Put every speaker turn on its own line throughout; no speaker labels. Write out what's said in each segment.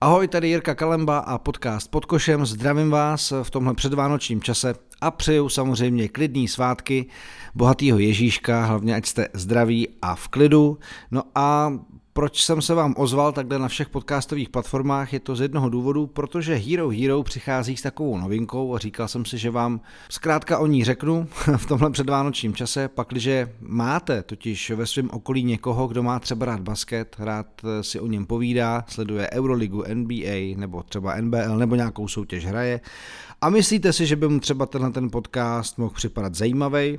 Ahoj, tady Jirka Kalemba a podcast Pod košem. Zdravím vás v tomhle předvánočním čase a přeju samozřejmě klidný svátky, bohatýho Ježíška, hlavně ať jste zdraví a v klidu. No a proč jsem se vám ozval takhle na všech podcastových platformách, je to z jednoho důvodu, protože Hero Hero přichází s takovou novinkou a říkal jsem si, že vám zkrátka o ní řeknu v tomhle předvánočním čase, pakliže máte totiž ve svém okolí někoho, kdo má třeba rád basket, rád si o něm povídá, sleduje Euroligu, NBA nebo třeba NBL nebo nějakou soutěž hraje a myslíte si, že by mu třeba tenhle ten podcast mohl připadat zajímavý,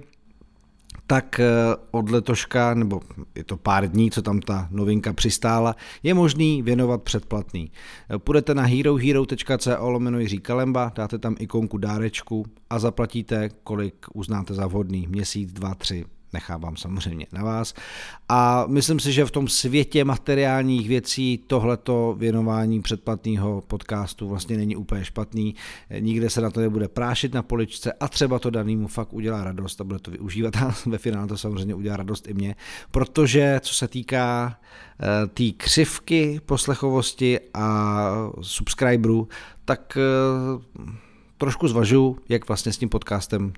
tak eh, od letoška, nebo je to pár dní, co tam ta novinka přistála, je možný věnovat předplatný. Eh, půjdete na herohero.co lomeno Jiří Kalemba, dáte tam ikonku dárečku a zaplatíte, kolik uznáte za vhodný, měsíc, dva, tři, nechávám samozřejmě na vás. A myslím si, že v tom světě materiálních věcí tohleto věnování předplatného podcastu vlastně není úplně špatný. Nikde se na to nebude prášit na poličce a třeba to danýmu fakt udělá radost a bude to využívat a ve finále to samozřejmě udělá radost i mě, protože co se týká té tý křivky poslechovosti a subscriberů, tak trošku zvažu, jak vlastně s tím podcastem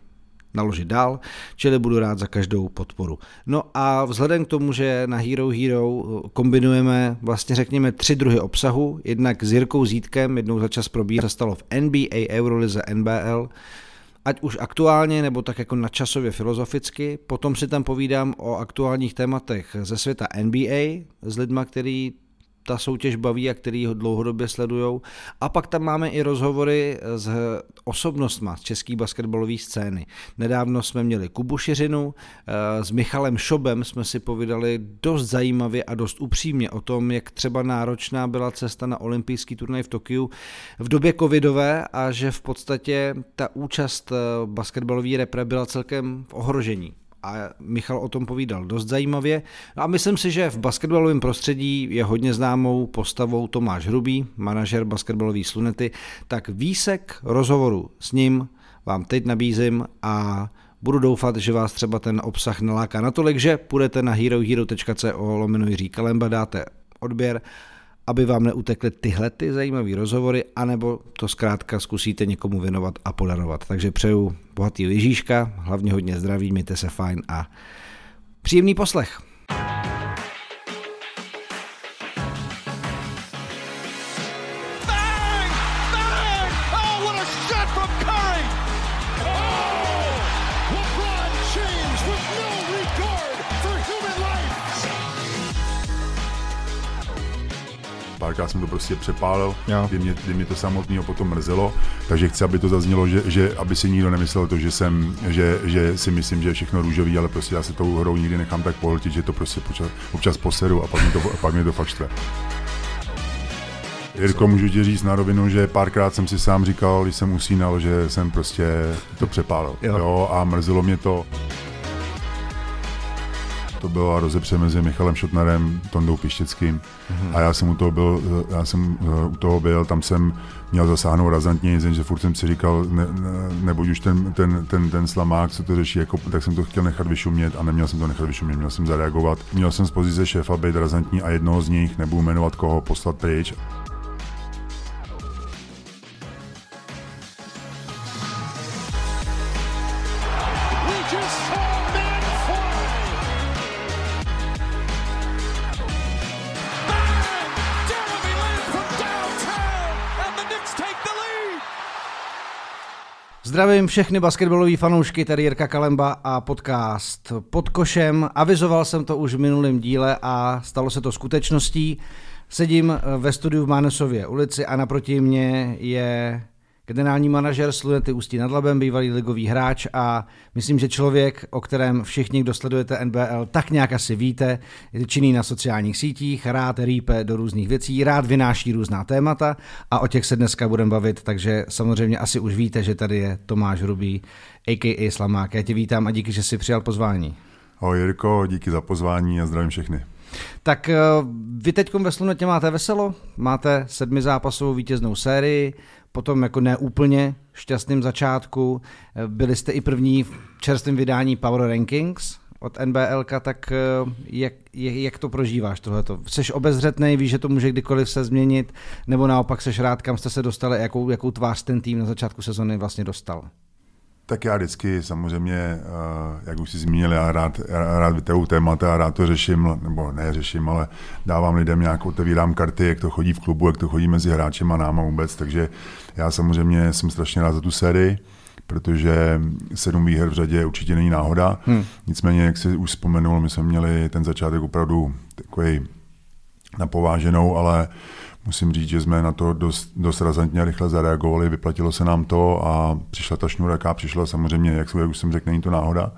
naložit dál, čili budu rád za každou podporu. No a vzhledem k tomu, že na Hero Hero kombinujeme vlastně řekněme tři druhy obsahu, jednak s Jirkou Zítkem, jednou za čas probíhá, se stalo v NBA, Eurolize, NBL, ať už aktuálně nebo tak jako nadčasově filozoficky. Potom si tam povídám o aktuálních tématech ze světa NBA s lidma, který ta soutěž baví a který ho dlouhodobě sledujou. A pak tam máme i rozhovory s osobnostma z české basketbalové scény. Nedávno jsme měli Kubu Šiřinu, eh, s Michalem Šobem jsme si povídali dost zajímavě a dost upřímně o tom, jak třeba náročná byla cesta na olympijský turnaj v Tokiu v době covidové a že v podstatě ta účast eh, basketbalové repre byla celkem v ohrožení a Michal o tom povídal dost zajímavě. A myslím si, že v basketbalovém prostředí je hodně známou postavou Tomáš Hrubý, manažer basketbalové slunety, tak výsek rozhovoru s ním vám teď nabízím a budu doufat, že vás třeba ten obsah naláká natolik, že půjdete na herohero.co lomeno Jiří Kalemba, dáte odběr aby vám neutekly tyhle ty zajímavé rozhovory, anebo to zkrátka zkusíte někomu věnovat a podarovat. Takže přeju bohatý Ježíška, hlavně hodně zdraví, mějte se fajn a příjemný poslech.
Já jsem to prostě přepálil, kdy mě, kdy mě to samotného potom mrzelo, takže chci, aby to zaznělo, že, že aby si nikdo nemyslel to, že jsem, že, že si myslím, že je všechno růžový, ale prostě já se tou hrou nikdy nechám tak pohltit, že to prostě občas, občas poseru a pak mě to, pak mě to fakt štve. Jirko, můžu ti říct na rovinu, že párkrát jsem si sám říkal, když jsem usínal, že jsem prostě to přepálil. Jo. jo a mrzelo mě to. To byla rozepře mezi Michalem Šotnerem, Tondou Pištěckým mm-hmm. a já jsem u toho byl, já jsem eh, u toho byl, tam jsem měl zasáhnout razantně, jenže furt jsem si říkal, ne, ne, nebuď už ten, ten, ten, ten slamák, co to řeší, jako, tak jsem to chtěl nechat vyšumět a neměl jsem to nechat vyšumět, měl jsem zareagovat. Měl jsem z pozice šéfa být razantní a jednoho z nich, nebudu jmenovat koho, poslat pryč.
Zdravím všechny basketbalové fanoušky, tady Jirka Kalemba a podcast pod košem. Avizoval jsem to už v minulém díle a stalo se to skutečností. Sedím ve studiu v Mánesově ulici a naproti mě je generální manažer Slunety Ústí nad Labem, bývalý ligový hráč a myslím, že člověk, o kterém všichni, kdo sledujete NBL, tak nějak asi víte, je činný na sociálních sítích, rád rýpe do různých věcí, rád vynáší různá témata a o těch se dneska budeme bavit, takže samozřejmě asi už víte, že tady je Tomáš Hrubý, a.k.a. Slamák. Já tě vítám a díky, že jsi přijal pozvání.
Ahoj Jirko, díky za pozvání a zdravím všechny.
Tak eh, vy teď ve Slunetě máte veselo, máte sedmi zápasovou vítěznou sérii, potom jako neúplně šťastným začátku. Byli jste i první v čerstvém vydání Power Rankings od NBLka, tak jak, jak to prožíváš tohleto? Jsi obezřetný, víš, že to může kdykoliv se změnit, nebo naopak seš rád, kam jste se dostali, jakou, jakou tvář ten tým na začátku sezóny vlastně dostal?
Tak já vždycky samozřejmě, eh, jak už si zmínil, já rád, já rád vytahu témata a rád to řeším, nebo ne řeším, ale dávám lidem nějakou, otevírám karty, jak to chodí v klubu, jak to chodí mezi hráčem a náma vůbec, takže já samozřejmě jsem strašně rád za tu sérii, protože sedm výher v řadě určitě není náhoda. Hmm. Nicméně, jak si už vzpomenul, my jsme měli ten začátek opravdu takový napováženou, ale musím říct, že jsme na to dost, dost razantně rychle zareagovali, vyplatilo se nám to a přišla ta šňůra, jaká přišla samozřejmě, jak, jak už jsem řekl, není to náhoda,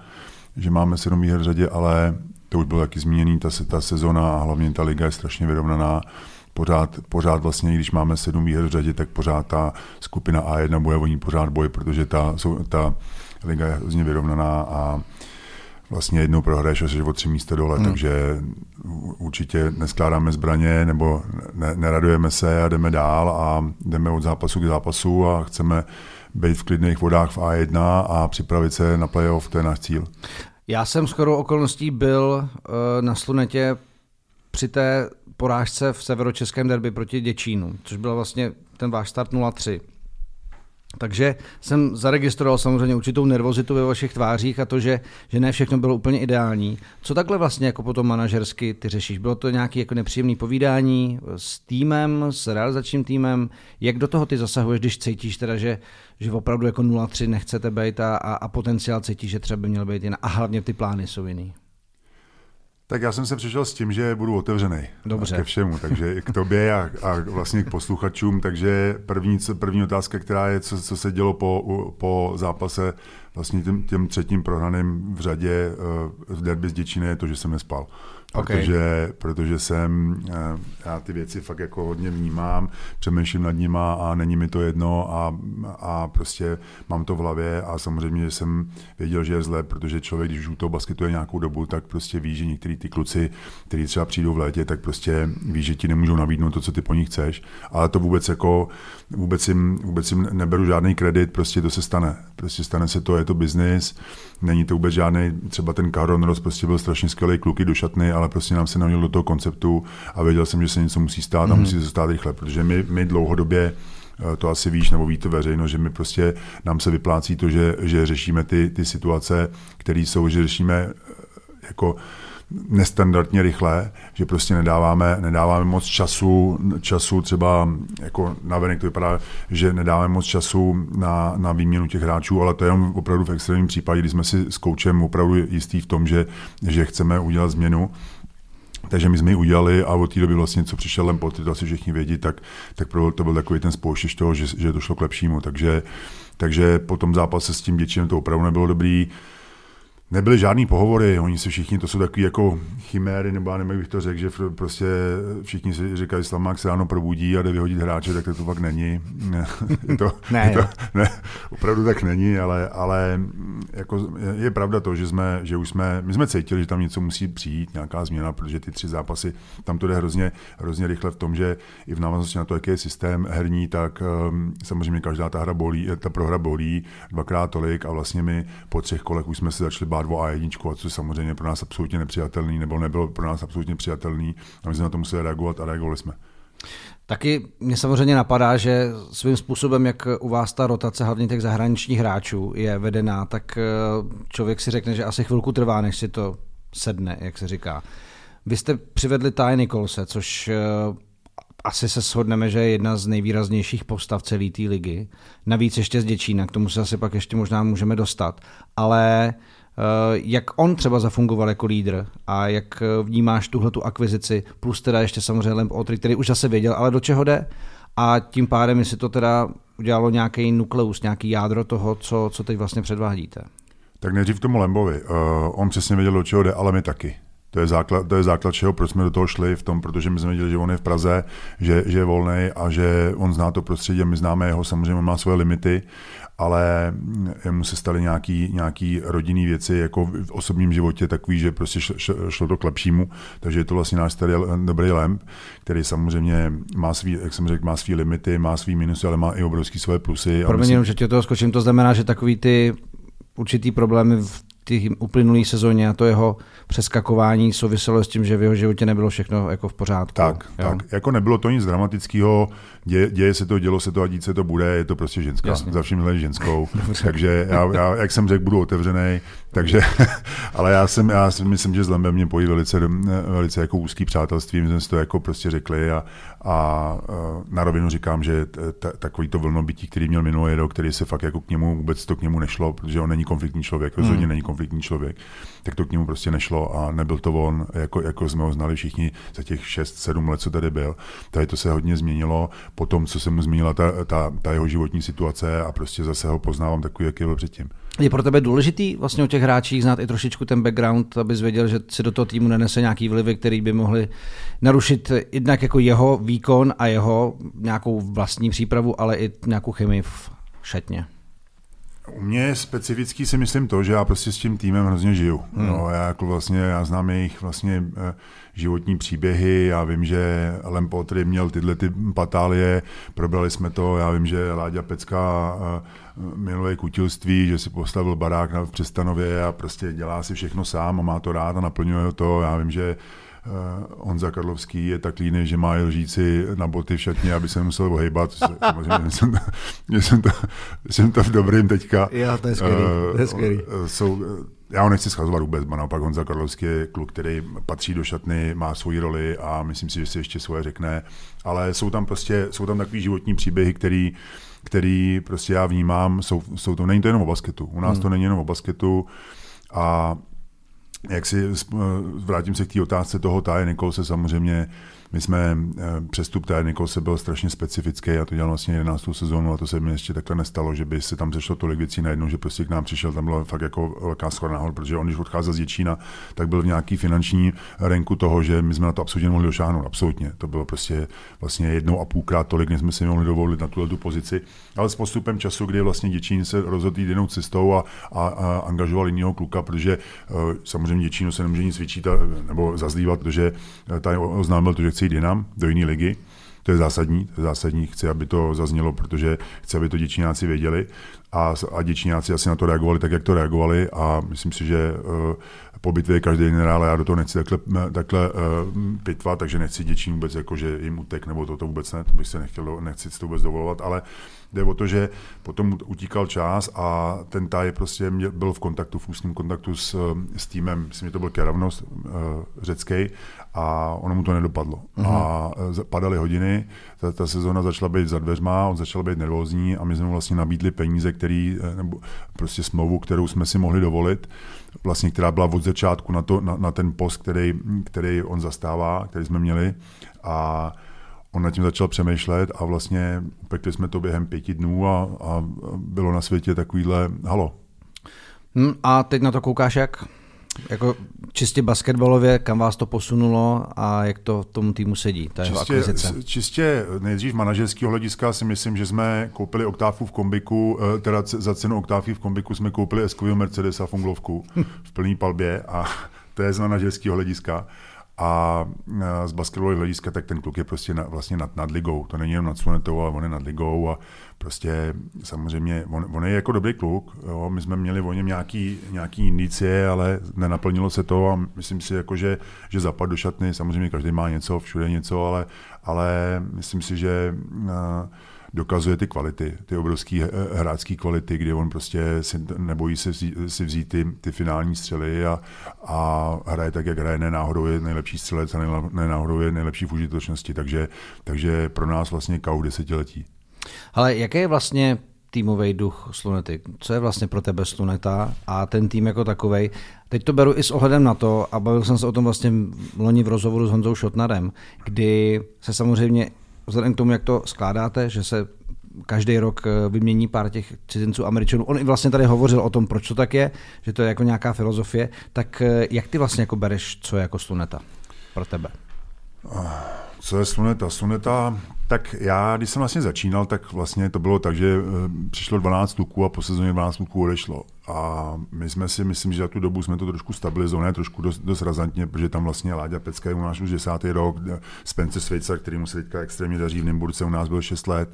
že máme sedm výher v řadě, ale to už bylo taky zmíněný, ta, ta sezona a hlavně ta liga je strašně vyrovnaná. Pořád, pořád vlastně, když máme sedm výher v řadě, tak pořád ta skupina A1 bude o ní pořád boj, protože ta, ta liga je hrozně vyrovnaná a vlastně jednou prohraješ a jsi o tři místa dole, hmm. takže určitě neskládáme zbraně nebo ne, neradujeme se a jdeme dál a jdeme od zápasu k zápasu a chceme být v klidných vodách v A1 a připravit se na playoff, to je náš cíl.
Já jsem skoro okolností byl uh, na Slunetě při té porážce v severočeském derby proti Děčínu, což byl vlastně ten váš start 0-3. Takže jsem zaregistroval samozřejmě určitou nervozitu ve vašich tvářích a to, že, že ne všechno bylo úplně ideální. Co takhle vlastně jako potom manažersky ty řešíš? Bylo to nějaké jako nepříjemné povídání s týmem, s realizačním týmem? Jak do toho ty zasahuješ, když cítíš teda, že, že opravdu jako 0-3 nechcete být a, a, a potenciál cítíš, že třeba by měl být jiný a hlavně ty plány jsou jiný?
Tak já jsem se přišel s tím, že budu otevřený
Dobře.
ke všemu, takže k tobě a, a vlastně k posluchačům. Takže první, první otázka, která je, co, co se dělo po, po zápase vlastně těm, těm třetím prohraným v řadě eh, v derby s Děčíny, je to, že jsem nespal. Okay. Protože, protože jsem, eh, já ty věci fakt jako hodně vnímám, přemýšlím nad nima a není mi to jedno a, a prostě mám to v hlavě a samozřejmě jsem věděl, že je zle, protože člověk, když už u toho basketuje nějakou dobu, tak prostě ví, že některý ty kluci, kteří třeba přijdou v létě, tak prostě ví, že ti nemůžou nabídnout to, co ty po nich chceš, ale to vůbec jako, vůbec jim, vůbec jim neberu žádný kredit, prostě to se stane. Prostě stane se to, je to biznis, není to vůbec žádný, třeba ten Karon Ross prostě byl strašně skvělý kluky do šatny, ale prostě nám se navnil do toho konceptu a věděl jsem, že se něco musí stát mm-hmm. a mhm. musí se stát rychle, protože my, my dlouhodobě eh, to asi víš, nebo ví to veřejno, že my prostě nám se vyplácí to, že, že řešíme ty, ty situace, které jsou, že řešíme eh, jako nestandardně rychle, že prostě nedáváme, nedáváme moc času, času třeba jako navenek to vypadá, že nedáváme moc času na, na výměnu těch hráčů, ale to je jenom opravdu v extrémním případě, kdy jsme si s koučem opravdu jistý v tom, že, že chceme udělat změnu. Takže my jsme ji udělali a od té doby vlastně, co přišel Lempot, to asi všichni vědí, tak, tak to byl takový ten spouštěč toho, že, že to šlo k lepšímu. Takže, takže po tom zápase s tím děčím to opravdu nebylo dobrý. Nebyly žádný pohovory, oni se všichni, to jsou takový jako chiméry, nebo já nevím, jak bych to řekl, že prostě všichni si říkají, Slamák se ráno probudí a jde vyhodit hráče, tak to, to fakt není. je to,
ne, je
to, ne, opravdu tak není, ale, ale jako je pravda to, že, jsme, že už jsme, my jsme cítili, že tam něco musí přijít, nějaká změna, protože ty tři zápasy, tam to jde hrozně, hrozně rychle v tom, že i v návaznosti na to, jaký je systém herní, tak um, samozřejmě každá ta hra bolí, ta prohra bolí dvakrát tolik a vlastně my po třech kolech už jsme se začali bát o A1, což samozřejmě pro nás absolutně nepřijatelný, nebo nebylo pro nás absolutně přijatelný a my jsme na to museli reagovat a reagovali jsme.
Taky mě samozřejmě napadá, že svým způsobem, jak u vás ta rotace hlavně těch zahraničních hráčů je vedená, tak eh, člověk si řekne, že asi chvilku trvá, než si to sedne, jak se říká. Vy jste přivedli Ty Nikolse, což eh, asi se shodneme, že je jedna z nejvýraznějších postav celé té ligy. Navíc ještě z Děčína, k tomu se asi pak ještě možná můžeme dostat. Ale uh, jak on třeba zafungoval jako lídr a jak eh, vnímáš tuhle tu akvizici, plus teda ještě samozřejmě Lamp Otry, který už zase věděl, ale do čeho jde a tím pádem, jestli to teda udělalo nějaký nukleus, nějaký jádro toho, co, co teď vlastně předvádíte.
Tak nejdřív tomu Lembovi. Uh, on přesně věděl, do čeho jde, ale my taky. To je, základ, to je základ čeho, proč jsme do toho šli, v tom, protože my jsme viděli, že on je v Praze, že, že je volný a že on zná to prostředí, my známe jeho, samozřejmě on má svoje limity ale mu se staly nějaký, nějaký rodinný věci jako v osobním životě takový, že prostě šlo to k lepšímu, takže je to vlastně náš starý dobrý lemp, který samozřejmě má svý, jak jsem řekl, má svý limity, má svý minusy, ale má i obrovský svoje plusy.
Promiň, myslím... že tě toho skočím, to znamená, že takový ty určitý problémy v té uplynulé sezóně a to jeho přeskakování souviselo s tím, že v jeho životě nebylo všechno jako v pořádku.
Tak, jo? tak. Jako nebylo to nic dramatického, děje, děje se to, dělo se to a dít se to bude, je to prostě ženská. Jasně. Za vším ženskou. takže já, já, jak jsem řekl, budu otevřený. Takže, ale já jsem, já si myslím, že s Lembem mě pojí velice, velice jako úzký přátelství, my jsme si to jako prostě řekli a, a na rovinu říkám, že takový to vlnobytí, který měl minulý rok, který se fakt jako k němu, vůbec to k němu nešlo, protože on není konfliktní člověk, rozhodně hmm. není konfliktní člověk, tak to k němu prostě nešlo a nebyl to on, jako, jako jsme ho znali všichni za těch 6-7 let, co tady byl. Tady to se hodně změnilo po tom, co se mu změnila ta, ta, ta jeho životní situace a prostě zase ho poznávám takový, jaký byl předtím.
Je pro tebe důležitý vlastně o těch hráčích znát i trošičku ten background, abys věděl, že si do toho týmu nenese nějaký vlivy, který by mohly narušit jednak jako jeho výkon a jeho nějakou vlastní přípravu, ale i nějakou chemii v šatně.
U mě specifický si myslím to, že já prostě s tím týmem hrozně žiju. Hmm. No, já jako vlastně, já znám jejich vlastně eh, životní příběhy, já vím, že Lempotry měl tyhle ty patálie, probrali jsme to, já vím, že Láďa Pecka eh, miluje kutilství, že si postavil barák na Přestanově a prostě dělá si všechno sám a má to rád a naplňuje to. Já vím, že Honza Karlovský je tak líný, že má lžíci na boty v šatně, aby se musel ohejbat. Samozřejmě jsem, jsem, to, jsem to v dobrým teďka.
Já, to je skvělý. Uh, to je skvělý. Uh,
jsou, já ho nechci schazovat vůbec, ba naopak Honza Karlovský je kluk, který patří do šatny, má svoji roli a myslím si, že si ještě svoje řekne, ale jsou tam prostě, jsou tam takový životní příběhy, který, který prostě já vnímám, jsou, jsou to, není to jenom o basketu, u nás hmm. to není jenom o basketu a jak si vrátím se k té otázce toho Taje Nikolse, samozřejmě my jsme, eh, přestup té Nikolse byl strašně specifický, já to dělal vlastně 11. sezónu a to se mi ještě takhle nestalo, že by se tam zešlo tolik věcí najednou, že prostě k nám přišel, tam byla fakt jako velká schoda nahoru, protože on, když odcházel z Děčína, tak byl v nějaký finanční renku toho, že my jsme na to absolutně mohli došáhnout, absolutně. To bylo prostě vlastně jednou a půlkrát tolik, než jsme si mohli dovolit na tuhle tu pozici. Ale s postupem času, kdy vlastně Děčín se rozhodl jít jinou cestou a, a, a angažoval jiného kluka, protože uh, samozřejmě Děčínu se nemůže nic vyčítat nebo zazlívat, protože uh, tady oznámil to, že chce chci jít jinam, do jiné ligy. To je zásadní, to je zásadní, chci, aby to zaznělo, protože chci, aby to děčináci věděli. A, a děčináci asi na to reagovali tak, jak to reagovali. A myslím si, že uh, po bitvě každý generál, já do toho nechci takhle, takhle uh, pitvat, takže nechci děčím vůbec, jako, že jim utek, nebo to, to vůbec ne, to bych se nechtěl, nechci to vůbec dovolovat, ale jde o to, že potom utíkal čas a ten taj prostě mě, byl v kontaktu, v ústním kontaktu s, s týmem, myslím, že to byl Keravnos uh, řecký a ono mu to nedopadlo. Uh-huh. A e, padaly hodiny, ta, ta sezóna začala být za dveřma, on začal být nervózní a my jsme mu vlastně nabídli peníze, který, e, nebo prostě smlouvu, kterou jsme si mohli dovolit, vlastně, která byla od začátku na, to, na, na ten post, který, který on zastává, který jsme měli. A on nad tím začal přemýšlet a vlastně upekli jsme to během pěti dnů a, a bylo na světě takovýhle halo.
Hmm, a teď na to koukáš jak? Jako čistě basketbalově, kam vás to posunulo a jak to tomu týmu sedí, ta
čistě, akvizice? Čistě nejdřív manažerského hlediska si myslím, že jsme koupili oktávu v kombiku, eh, teda za cenu oktávky v kombiku jsme koupili Escovio Mercedes a Funglovku v plný palbě a to je z manažerského hlediska. A z basketbalového hlediska, tak ten kluk je prostě na, vlastně nad, nad ligou. To není jenom nad Slunetou, ale on je nad ligou a prostě samozřejmě, on, on je jako dobrý kluk. Jo. My jsme měli o něm nějaký, nějaký indicie, ale nenaplnilo se to a myslím si, jako, že, že zapad do šatny, samozřejmě každý má něco, všude něco, ale, ale myslím si, že uh, dokazuje ty kvality, ty obrovské hráčské kvality, kdy on prostě si, nebojí se vzít, si vzít ty, ty finální střely a, a hraje tak, jak hraje, ne náhodou je nejlepší střelec a ne náhodou je nejlepší v užitočnosti, takže, takže pro nás vlastně kau desetiletí.
Ale jaký je vlastně týmový duch Slunety? Co je vlastně pro tebe Sluneta a ten tým jako takový? Teď to beru i s ohledem na to, a bavil jsem se o tom vlastně loni v rozhovoru s Honzou Šotnarem, kdy se samozřejmě vzhledem k tomu, jak to skládáte, že se každý rok eh, vymění pár těch cizinců američanů. On i vlastně tady hovořil o tom, proč to tak je, že to je jako nějaká filozofie. Tak eh, jak ty vlastně jako bereš, co je jako sluneta pro tebe?
Co je sluneta? Sluneta, tak já, když jsem vlastně začínal, tak vlastně to bylo tak, že eh, přišlo 12 luků a po sezóně 12 luků odešlo. A my jsme si, myslím, že za tu dobu jsme to trošku stabilizovali, trošku dost, dost razantně, protože tam vlastně Láďa Pecka je u nás už desátý rok, Spencer Svejca, který mu se teďka extrémně daří v Nymburce, u nás byl 6 let,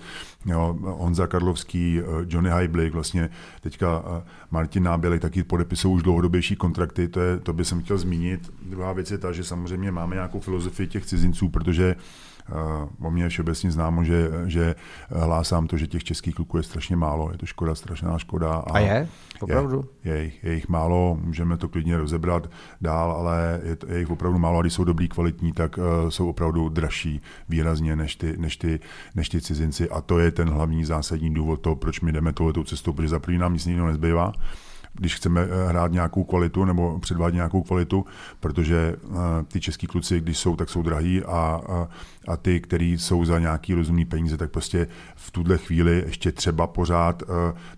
jo, Honza Karlovský, Johnny Heiblik, vlastně teďka Martin Nábělek taky podepisují už dlouhodobější kontrakty, to, je, to by jsem chtěl zmínit. Druhá věc je ta, že samozřejmě máme nějakou filozofii těch cizinců, protože O mě je všeobecně známo, že, že hlásám to, že těch českých kluků je strašně málo. Je to škoda, strašná škoda.
A, a je? Opravdu?
Je, je, je jich málo, můžeme to klidně rozebrat dál, ale je, je jich opravdu málo a když jsou dobrý, kvalitní, tak uh, jsou opravdu dražší výrazně než ty, než, ty, než ty cizinci. A to je ten hlavní zásadní důvod toho, proč my jdeme touhletou cestou, protože za první nám nic jiného nezbývá když chceme eh, hrát nějakou kvalitu nebo předvádět nějakou kvalitu, protože uh, ty český kluci, když jsou, tak jsou drahý a, a, a ty, který jsou za nějaký rozumný peníze, tak prostě v tuhle chvíli ještě třeba pořád uh,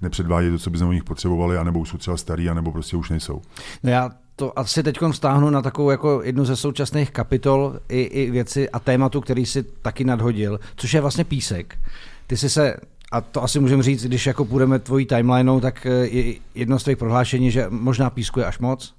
nepředvádějí to, co by jsme u nich potřebovali, anebo jsou třeba starý, anebo prostě už nejsou.
No já to asi teď stáhnu na takovou jako jednu ze současných kapitol i, i věci a tématu, který si taky nadhodil, což je vlastně písek. Ty jsi se a to asi můžeme říct, když jako půjdeme tvojí timelineou, tak eh, je jedno z těch prohlášení, že možná pískuje až moc,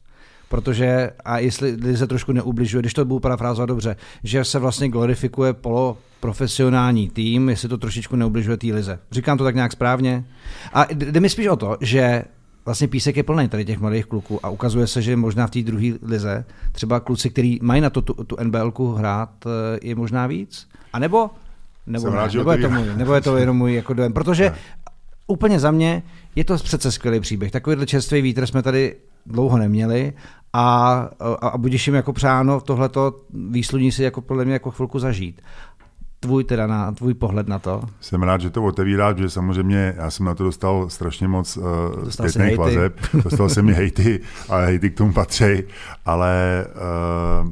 protože a jestli se trošku neubližuje, když to budu parafrázovat dobře, že se vlastně glorifikuje polo profesionální tým, jestli to trošičku neubližuje té lize. Říkám to tak nějak správně. A jde mi spíš o to, že vlastně písek je plný tady těch mladých kluků a ukazuje se, že možná v té druhé lize třeba kluci, kteří mají na to tu, tu NBLku hrát, eh, je možná víc. A nebo nebo, ne, rád, nebo, je to můj, nebo je to jenom můj jako dojem, protože ne. úplně za mě je to přece skvělý příběh. Takovýhle čerstvý vítr jsme tady dlouho neměli a, a, a budeš jim jako přáno tohleto výsluní si jako podle mě jako chvilku zažít. Tvůj teda na, tvůj pohled na to?
Jsem rád, že to otevírá, že samozřejmě já jsem na to dostal strašně moc uh, zpětných vazeb. Dostal jsem mi hejty, ale hejty k tomu patří, ale uh,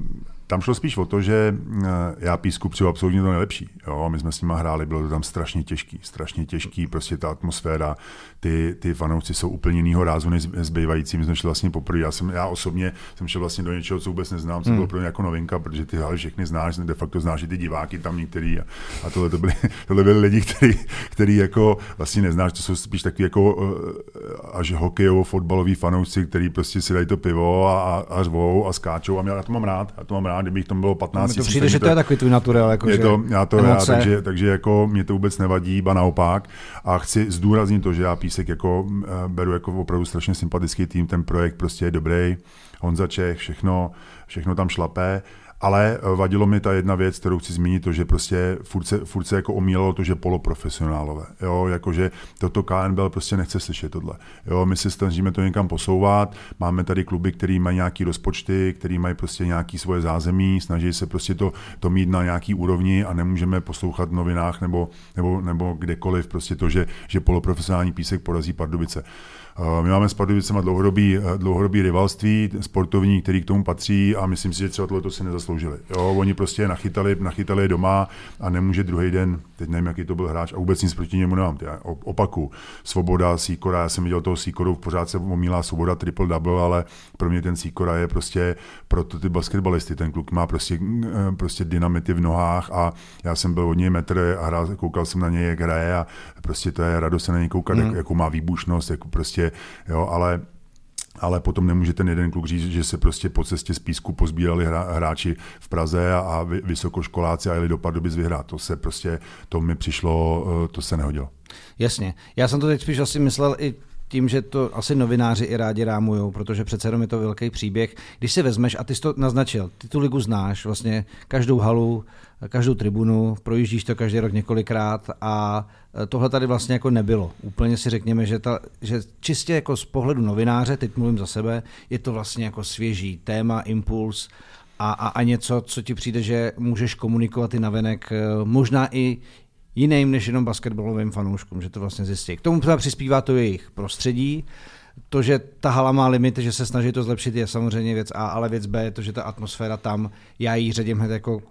tam šlo spíš o to, že eh, já písku přijel absolutně to nejlepší. Jo? My jsme s nimi hráli, bylo to tam strašně těžký, strašně těžký, prostě ta atmosféra, ty, ty fanoušci jsou úplně jinýho rázu než zbývající. My jsme šli vlastně poprvé. Já, jsem, já osobně jsem šel vlastně do něčeho, co vůbec neznám, co hmm. bylo pro mě jako novinka, protože ty hráli všechny znáš, de facto znáš i ty diváky tam některý. A, a tohle, to byly, tohle byly lidi, který, který jako vlastně neznáš, to jsou spíš taky jako eh, až hokejovo, fotbaloví fanoušci, který prostě si dají to pivo a, a, a řvou a skáčou. A já to mám rád, já to mám rád, kdybych tam bylo 15
To přijde, že to je takový tvůj naturel. Jako
je to, já to rád, takže, takže jako mě to vůbec nevadí, ba naopak. A chci zdůraznit to, že já Písek jako eh, beru jako opravdu strašně sympatický tým, ten projekt prostě je dobrý, Honza Čech, všechno, všechno tam šlapé ale eh, vadilo mi ta jedna věc, kterou chci zmínit, to, že prostě furt se, furt se jako omílalo to, že poloprofesionálové. Jo, jakože toto KNBL prostě nechce slyšet tohle. Jo, my se snažíme to někam posouvat, máme tady kluby, které mají nějaký rozpočty, které mají prostě nějaký svoje zázemí, snaží se prostě to, to mít na nějaký úrovni a nemůžeme poslouchat v novinách nebo, nebo, nebo kdekoliv prostě to, že, že poloprofesionální písek porazí Pardubice. Eh, my máme s Pardubicema dlouhodobý, eh, dlouhodobý rivalství, sportovní, který k tomu patří a myslím si, že třeba tohle si nezasloužili. Jo, oni prostě nachytali, nachytali je doma a nemůže druhý den, teď nevím, jaký to byl hráč a vůbec nic proti němu nemám. Já opaku, Svoboda, Sýkora, já jsem viděl toho Sýkoru, pořád se omílá Svoboda triple double, ale pro mě ten Sýkora je prostě pro ty basketbalisty. Ten kluk má prostě, eh, prostě dynamity v nohách a já jsem byl od něj metr a hrál, koukal jsem na něj, jak hraje a prostě to je radost se na něj koukat, mm. jak, jakou má výbušnost, jako prostě jo, ale ale potom nemůže ten jeden kluk říct, že se prostě po cestě z písku pozbírali hráči v Praze a, a vysokoškoláci a jeli do Pardubic vyhrát. To se prostě, to mi přišlo, eh, to se nehodilo.
Jasně. Já jsem to teď spíš asi myslel i tím, že to asi novináři i rádi rámují, protože přece jenom je to velký příběh. Když si vezmeš, a ty jsi to naznačil, ty tu ligu znáš, vlastně každou halu, každou tribunu, projíždíš to každý rok několikrát a tohle tady vlastně jako nebylo. Úplně si řekněme, že, ta, že čistě jako z pohledu novináře, teď mluvím za sebe, je to vlastně jako svěží téma, impuls a, a, a něco, co ti přijde, že můžeš komunikovat i navenek, možná i jiným než jenom basketbalovým fanouškům, že to vlastně zjistí. K tomu přispívá to jejich prostředí, to, že ta hala má limity, že se snaží to zlepšit, je samozřejmě věc A, ale věc B je to, že ta atmosféra tam, já ji řadím hned jako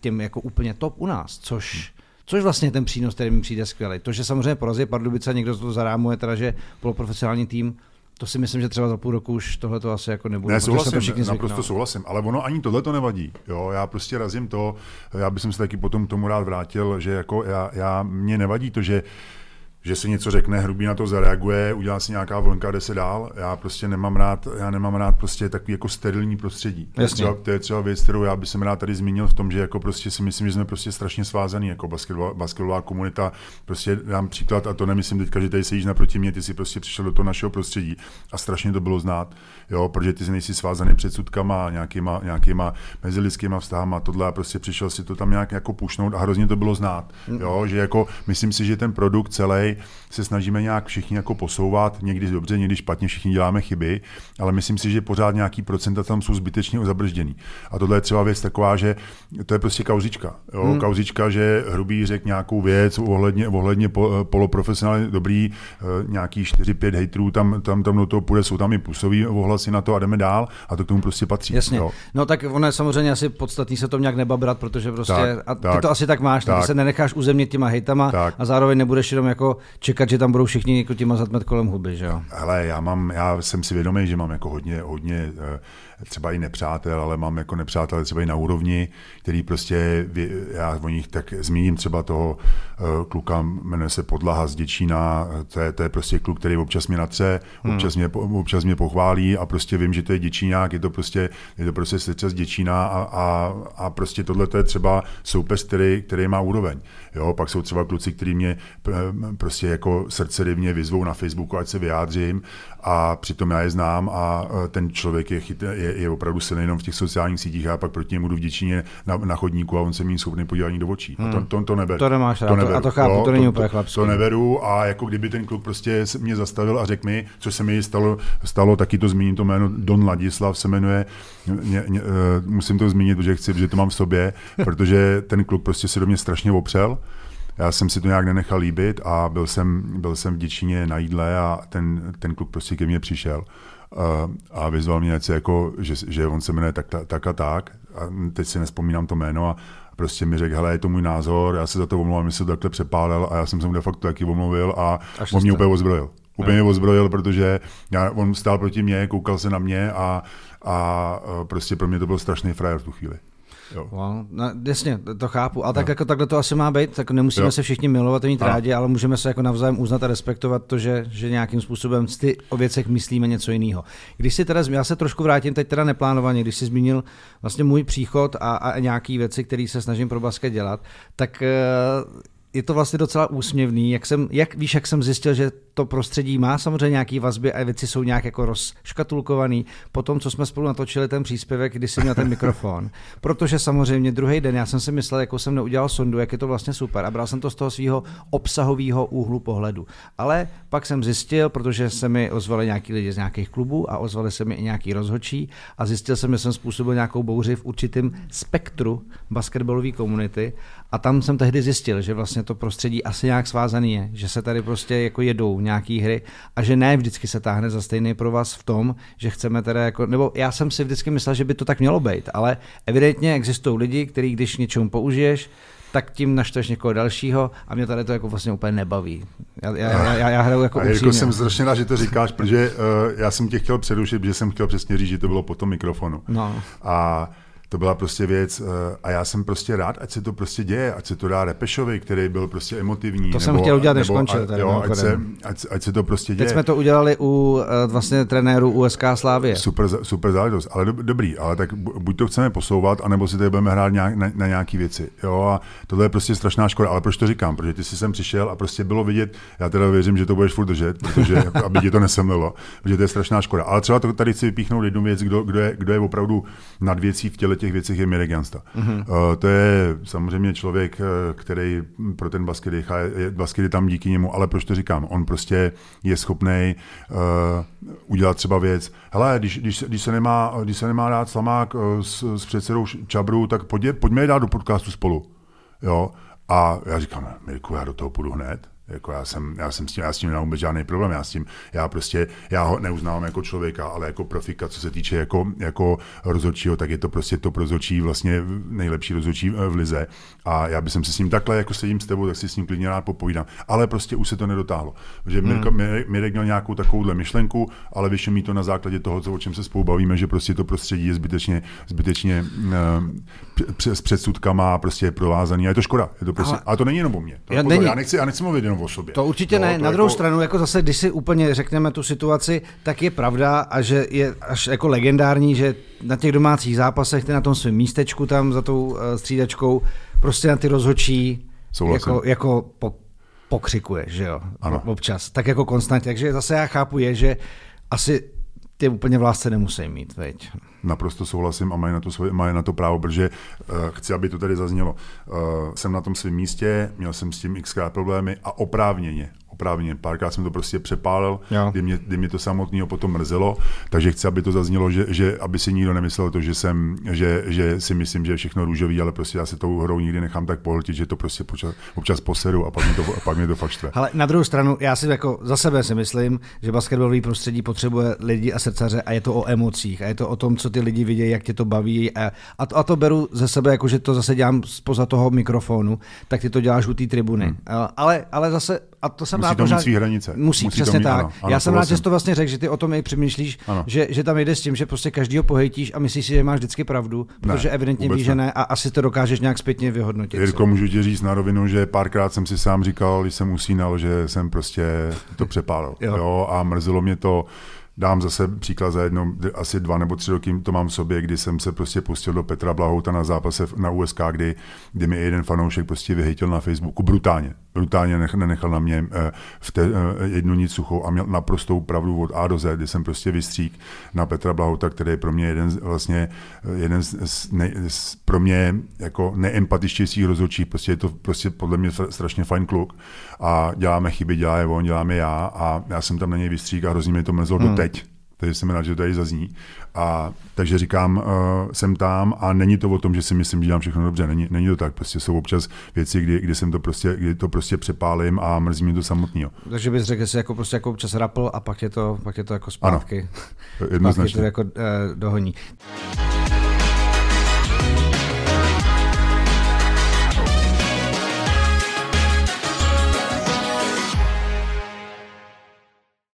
těm jako úplně top u nás, což Což vlastně ten přínos, který mi přijde skvělý. To, že samozřejmě porazí Pardubice, někdo to zarámuje, teda, že poloprofesionální tým, to si myslím, že třeba za půl roku už tohle to asi jako nebude.
Ne, souhlasím, to naprosto souhlasím, ale ono ani tohle to nevadí. Jo, já prostě razím to, já bych se taky potom tomu rád vrátil, že jako já, já mě nevadí to, že že se něco řekne, hrubý na to zareaguje, udělá si nějaká vlnka, jde se dál. Já prostě nemám rád, já nemám rád prostě takový jako sterilní prostředí. To je, třeba, to je třeba věc, kterou já bych se rád tady zmínil v tom, že jako prostě si myslím, že jsme prostě strašně svázaný jako basketbalová, basketbalová komunita. Prostě dám příklad, a to nemyslím teďka, že tady sedíš naproti mě, ty si prostě přišel do toho našeho prostředí a strašně to bylo znát, jo, protože ty nejsi svázaný předsudkama, nějakýma, nějakýma mezilidskýma vztahama, tohle a prostě přišel si to tam nějak jako pušnout a hrozně to bylo znát, jo, že jako myslím si, že ten produkt celý se snažíme nějak všichni jako posouvat, někdy dobře, někdy špatně, všichni děláme chyby, ale myslím si, že pořád nějaký procenta tam jsou zbytečně zabržděný. A tohle je třeba věc taková, že to je prostě kauzička. Jo? Hmm. Kauzička, že hrubý řek nějakou věc ohledně, ohledně poloprofesionálně dobrý, eh, nějaký 4-5 hejtrů tam, tam, tam do toho půjde, jsou tam i působí ohlasy na to a jdeme dál a to k tomu prostě patří.
Jasně.
Jo?
No tak ono je samozřejmě asi podstatný se to nějak nebabrat, protože prostě, tak, a ty tak, to asi tak máš, tak, ty se nenecháš uzemnit těma hejtama tak. a zároveň nebudeš jenom jako čekat, že tam budou všichni jako těma zatmet kolem huby, že jo?
Hele, já mám, já jsem si vědomý, že mám jako hodně, hodně uh, třeba i nepřátel, ale mám jako nepřátel třeba i na úrovni, který prostě, já o nich tak zmíním třeba toho eh, kluka, jmenuje se Podlaha z Děčína, to je, to je prostě kluk, který občas mě natře, hmm. občas, mě, občas mě pochválí a prostě vím, že to je Děčíňák, je to prostě, je to prostě srdce z Děčína a, a, a prostě tohle to je třeba soupeř, který, který má úroveň. Jo, pak jsou třeba kluci, kteří mě prostě jako srdce mě vyzvou na Facebooku, ať se vyjádřím a přitom já je znám a e, ten člověk je, chyt, je, je opravdu silný jenom v těch sociálních sítích a já pak proti němu jdu vděčině na, na chodníku a on se mi schopný podívat do očí. Hmm. A to, to, to neberu.
To nemáš rád, to, neberu. a to chápu, jo, to není úplně chlapský.
To neberu a jako kdyby ten kluk prostě mě zastavil a řekl mi, co se mi stalo, stalo taky to zmíním to jméno Don Ladislav se jmenuje, ně, ně, uh, musím to zmínit, protože chci, že to mám v sobě, protože ten kluk prostě se do mě strašně opřel já jsem si to nějak nenechal líbit a byl jsem, byl jsem v Děčíně na jídle a ten, ten kluk prostě ke mně přišel a, vyzval mě něco jako, že, že on se jmenuje tak, tak a tak a teď si nespomínám to jméno a prostě mi řekl, hele, je to můj názor, já se za to omlouvám, že se to takhle přepálil a já jsem se mu de facto taky omluvil a Až on mě úplně ozbrojil. Úplně ozbrojil, protože já, on stál proti mně, koukal se na mě a, a prostě pro mě to byl strašný frajer v tu chvíli.
Jo. Wow. No, jasně, to chápu. Ale tak jako takhle to asi má být, tak nemusíme jo. se všichni milovat a mít no. rádi, ale můžeme se jako navzájem uznat a respektovat to, že, že nějakým způsobem ty o věcech myslíme něco jiného. Když si teda, já se trošku vrátím teď teda neplánovaně, když jsi zmínil vlastně můj příchod a, a nějaký věci, které se snažím pro basket dělat, tak je to vlastně docela úsměvný, jak jsem, jak, víš, jak jsem zjistil, že to prostředí má samozřejmě nějaký vazby a věci jsou nějak jako rozškatulkovaný po tom, co jsme spolu natočili ten příspěvek, kdy jsem měl ten mikrofon. Protože samozřejmě druhý den já jsem si myslel, jako jsem neudělal sondu, jak je to vlastně super a bral jsem to z toho svého obsahového úhlu pohledu. Ale pak jsem zjistil, protože se mi ozvali nějaký lidi z nějakých klubů a ozvali se mi i nějaký rozhodčí a zjistil jsem, že jsem způsobil nějakou bouři v určitém spektru basketbalové komunity a tam jsem tehdy zjistil, že vlastně to prostředí asi nějak svázaný je, že se tady prostě jako jedou nějaký hry a že ne vždycky se táhne za stejný pro vás v tom, že chceme teda jako, nebo já jsem si vždycky myslel, že by to tak mělo být, ale evidentně existují lidi, kteří když něčemu použiješ, tak tím naštveš někoho dalšího a mě tady to jako vlastně úplně nebaví. Já, já, já, já, já hraju jako
a jako jsem strašně rád, že to říkáš, protože uh, já jsem tě chtěl přerušit, protože jsem chtěl přesně říct, že to bylo po tom mikrofonu. No. A to byla prostě věc eh, a já jsem prostě rád, ať se to prostě děje, ať se to dá Repešovi, který byl prostě emotivní. To
nebo, jsem chtěl udělat, než skončil.
Tady, jo, ať, se, ať, ať, se to prostě děje.
Teď jsme to udělali u eh, vlastně trenéru USK Slávie.
Super, super záležitost, ale do, dobrý, ale tak buď to chceme posouvat, anebo si tady budeme hrát nějak, na, na nějaké věci. Jo, a tohle je prostě strašná škoda, ale proč to říkám? Protože ty jsi sem přišel a prostě bylo vidět, já teda věřím, že to budeš furt držet, protože aby ti to nesemlilo, protože to je strašná škoda. Ale třeba to, tady chci vypíchnout jednu věc, kdo, kdo, je, kdo je opravdu nad věcí v těle těch věcech je Mirek Jansta. Mm-hmm. Uh, to je samozřejmě člověk, eh, který pro ten basket je, basket je tam díky němu, ale proč to říkám? On prostě je schopný uh, udělat třeba věc. Hele, když, když, když, se nemá, když se nemá dát slamák uh, s, s předsedou Čabru, tak pojď, pojďme je dát do podcastu spolu. Jo? A já říkám, Mirku, já do toho půjdu hned. Jako já, jsem, já, jsem s tím, já s tím nemám vůbec žádný problém, já s tím, já prostě, já ho neuznávám jako člověka, ale jako profika, co se týče jako, jako rozhodčího, tak je to prostě to rozhodčí, vlastně nejlepší rozhodčí v lize. A já bych se s ním takhle, jako sedím s tebou, tak si s ním klidně rád popovídám, ale prostě už se to nedotáhlo, protože hmm. Mirek, Mirek měl nějakou takovouhle myšlenku, ale vyšlo mi to na základě toho, co, o čem se spolu bavíme, že prostě to prostředí je zbytečně, zbytečně uh, s předsudkama prostě provázaný. A je to škoda, je to prostě, ale, ale to není jenom o mě, to, já, pozor, není. já, nechci, já nechci mluvit jenom jenom o sobě.
To určitě
no,
ne.
to
Na druhou
jako...
stranu, jako zase, když si úplně řekneme tu situaci, tak je pravda a že je až jako legendární, že na těch domácích zápasech ty na tom svém místečku tam za tou uh, střídačkou prostě na ty rozhočí jako, jako po, pokřikuje, že jo, ano. občas. Tak jako konstantně. Takže zase já chápu je, že asi ty úplně v lásce nemusí mít, veď.
Naprosto souhlasím a mají na to, svoje, mají na to právo, protože uh, chci, aby to tady zaznělo. Uh, jsem na tom svém místě, měl jsem s tím xkrát problémy a oprávněně, oprávně. Párkrát jsem to prostě přepálil, kdy mě, kdy mě to samotného potom mrzelo, takže chci, aby to zaznělo, že, že aby si nikdo nemyslel to, že, jsem, že, že si myslím, že je všechno růžový, ale prostě já se tou hrou nikdy nechám tak pohltit, že to prostě počas, občas posedu a pak mě to, a pak mě to fakt štve.
Ale na druhou stranu, já si jako za sebe si myslím, že basketbalový prostředí potřebuje lidi a srdcaře a je to o emocích a je to o tom, co ty lidi vidějí, jak tě to baví a, a, to, a to beru ze sebe, jako že to zase dělám spoza toho mikrofonu, tak ty to děláš u té tribuny. Hmm. Ale, ale zase, a to jsem
Musí to mít svý hranice.
Musí, musí přesně mít, tak. Ano, ano, Já jsem rád, že to vlastně řekl, že ty o tom i přemýšlíš, že, že tam jde s tím, že prostě každýho pohejtíš a myslíš si, že máš vždycky pravdu, protože ne, evidentně víš, že ne a asi to dokážeš nějak zpětně vyhodnotit.
Jirko, můžu ti říct na rovinu, že párkrát jsem si sám říkal, když jsem usínal, že jsem prostě to přepálil. jo. Jo, a mrzelo mě to, Dám zase příklad za jedno, asi dva nebo tři roky to mám v sobě, kdy jsem se prostě pustil do Petra Blahouta na zápase na USK, kdy, kdy mi jeden fanoušek prostě vyhejtil na Facebooku brutálně. Brutálně nenechal na mě eh, v té eh, jednu nic suchou a měl naprostou pravdu od A do Z, kdy jsem prostě vystřík na Petra Blahouta, který je pro mě jeden vlastně eh, jeden z, z, ne, z pro mě jako neempatičtějších rozhodčí, prostě je to prostě podle mě strašně fajn kluk a děláme chyby, dělá je on, děláme já a já jsem tam na něj vystřík a hrozně mi to mrzlo hmm. do teď. Takže jsem rád, že to tady zazní. A, takže říkám, uh, jsem tam a není to o tom, že si myslím, že dělám všechno dobře. Není, není to tak. Prostě jsou občas věci, kdy, kdy, jsem to prostě, kdy to prostě přepálím a mrzí mě to samotného.
Takže bys řekl, že jsi jako, prostě jako občas rapl a pak je to, pak je to jako zpátky.
Ano, jednoznačně.
Pak je to jako uh, dohoní.